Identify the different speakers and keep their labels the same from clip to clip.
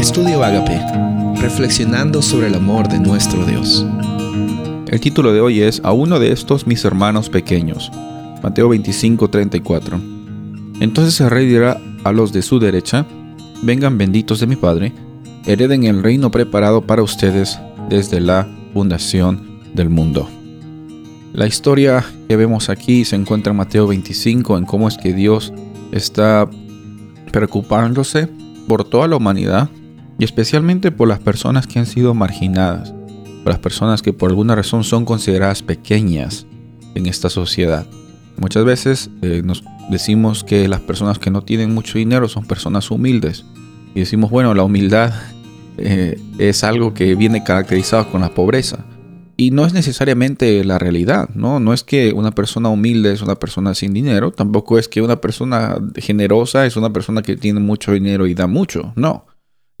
Speaker 1: Estudio Agape, reflexionando sobre el amor de nuestro Dios.
Speaker 2: El título de hoy es A uno de estos mis hermanos pequeños. Mateo 25, 34. Entonces el rey dirá a los de su derecha, vengan benditos de mi Padre, hereden el reino preparado para ustedes desde la fundación del mundo. La historia que vemos aquí se encuentra en Mateo 25 en cómo es que Dios está preocupándose por toda la humanidad y especialmente por las personas que han sido marginadas, por las personas que por alguna razón son consideradas pequeñas en esta sociedad. Muchas veces eh, nos decimos que las personas que no tienen mucho dinero son personas humildes y decimos, bueno, la humildad eh, es algo que viene caracterizado con la pobreza. Y no es necesariamente la realidad, ¿no? No es que una persona humilde es una persona sin dinero, tampoco es que una persona generosa es una persona que tiene mucho dinero y da mucho, no.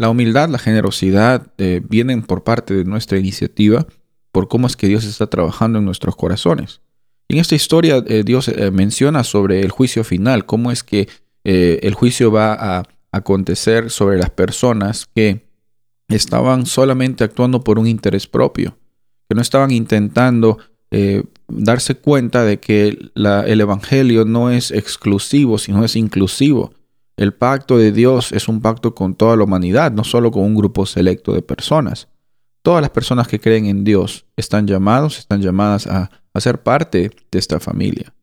Speaker 2: La humildad, la generosidad eh, vienen por parte de nuestra iniciativa, por cómo es que Dios está trabajando en nuestros corazones. En esta historia eh, Dios eh, menciona sobre el juicio final, cómo es que el juicio va a acontecer sobre las personas que estaban solamente actuando por un interés propio, que no estaban intentando darse cuenta de que el Evangelio no es exclusivo, sino es inclusivo el pacto de Dios es un pacto con toda la humanidad, no solo con un grupo selecto de personas. Todas las personas que creen en Dios están llamados, están llamadas a, ser parte de esta familia.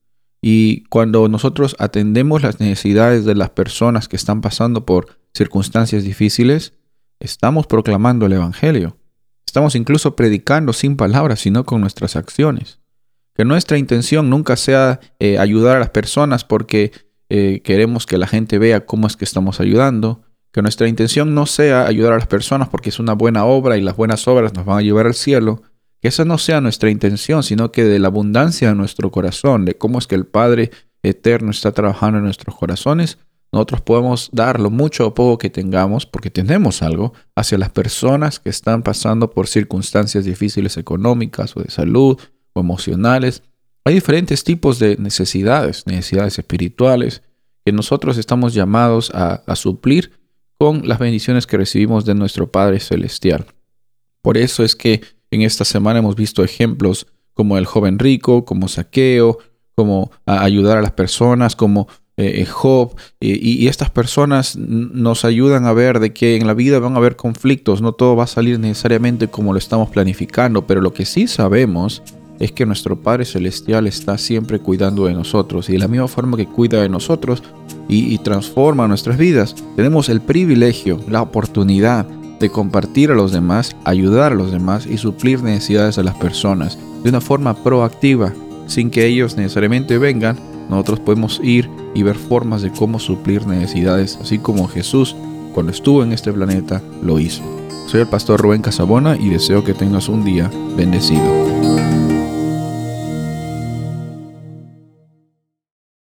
Speaker 2: Y cuando nosotros atendemos las necesidades de las personas que están pasando por circunstancias difíciles, estamos proclamando el Evangelio. Estamos incluso predicando sin palabras, sino con nuestras acciones. Que nuestra intención nunca sea eh, ayudar a las personas porque eh, queremos que la gente vea cómo es que estamos ayudando, que nuestra intención no sea ayudar a las personas porque es una buena obra y las buenas obras nos van a llevar al cielo, que esa no sea nuestra intención, sino que de la abundancia de nuestro corazón, de cómo es que el Padre eterno está trabajando en nuestros corazones, nosotros podemos dar lo mucho o poco que tengamos, porque tenemos algo, hacia las personas que están pasando por circunstancias difíciles económicas o de salud o emocionales, hay diferentes tipos de necesidades, necesidades espirituales, que nosotros estamos llamados a, suplir con las bendiciones que recibimos de nuestro Padre Celestial. Por eso es que en esta semana hemos visto ejemplos como el joven rico, como saqueo, como ayudar a las personas, como eh, eh, Job, y, estas personas nos ayudan a ver de que en la vida van a haber conflictos, no todo va a salir necesariamente como lo estamos planificando, pero lo que sí sabemos es que nuestro Padre Celestial está siempre cuidando de nosotros y de la misma forma que cuida de nosotros y, transforma nuestras vidas, tenemos el privilegio, la oportunidad de compartir a los demás, ayudar a los demás y suplir necesidades de las personas de una forma proactiva, sin que ellos necesariamente vengan. Nosotros podemos ir y ver formas de cómo suplir necesidades, así como Jesús, cuando estuvo en este planeta, lo hizo. Soy el pastor Rubén Casabona y deseo que tengas un día bendecido.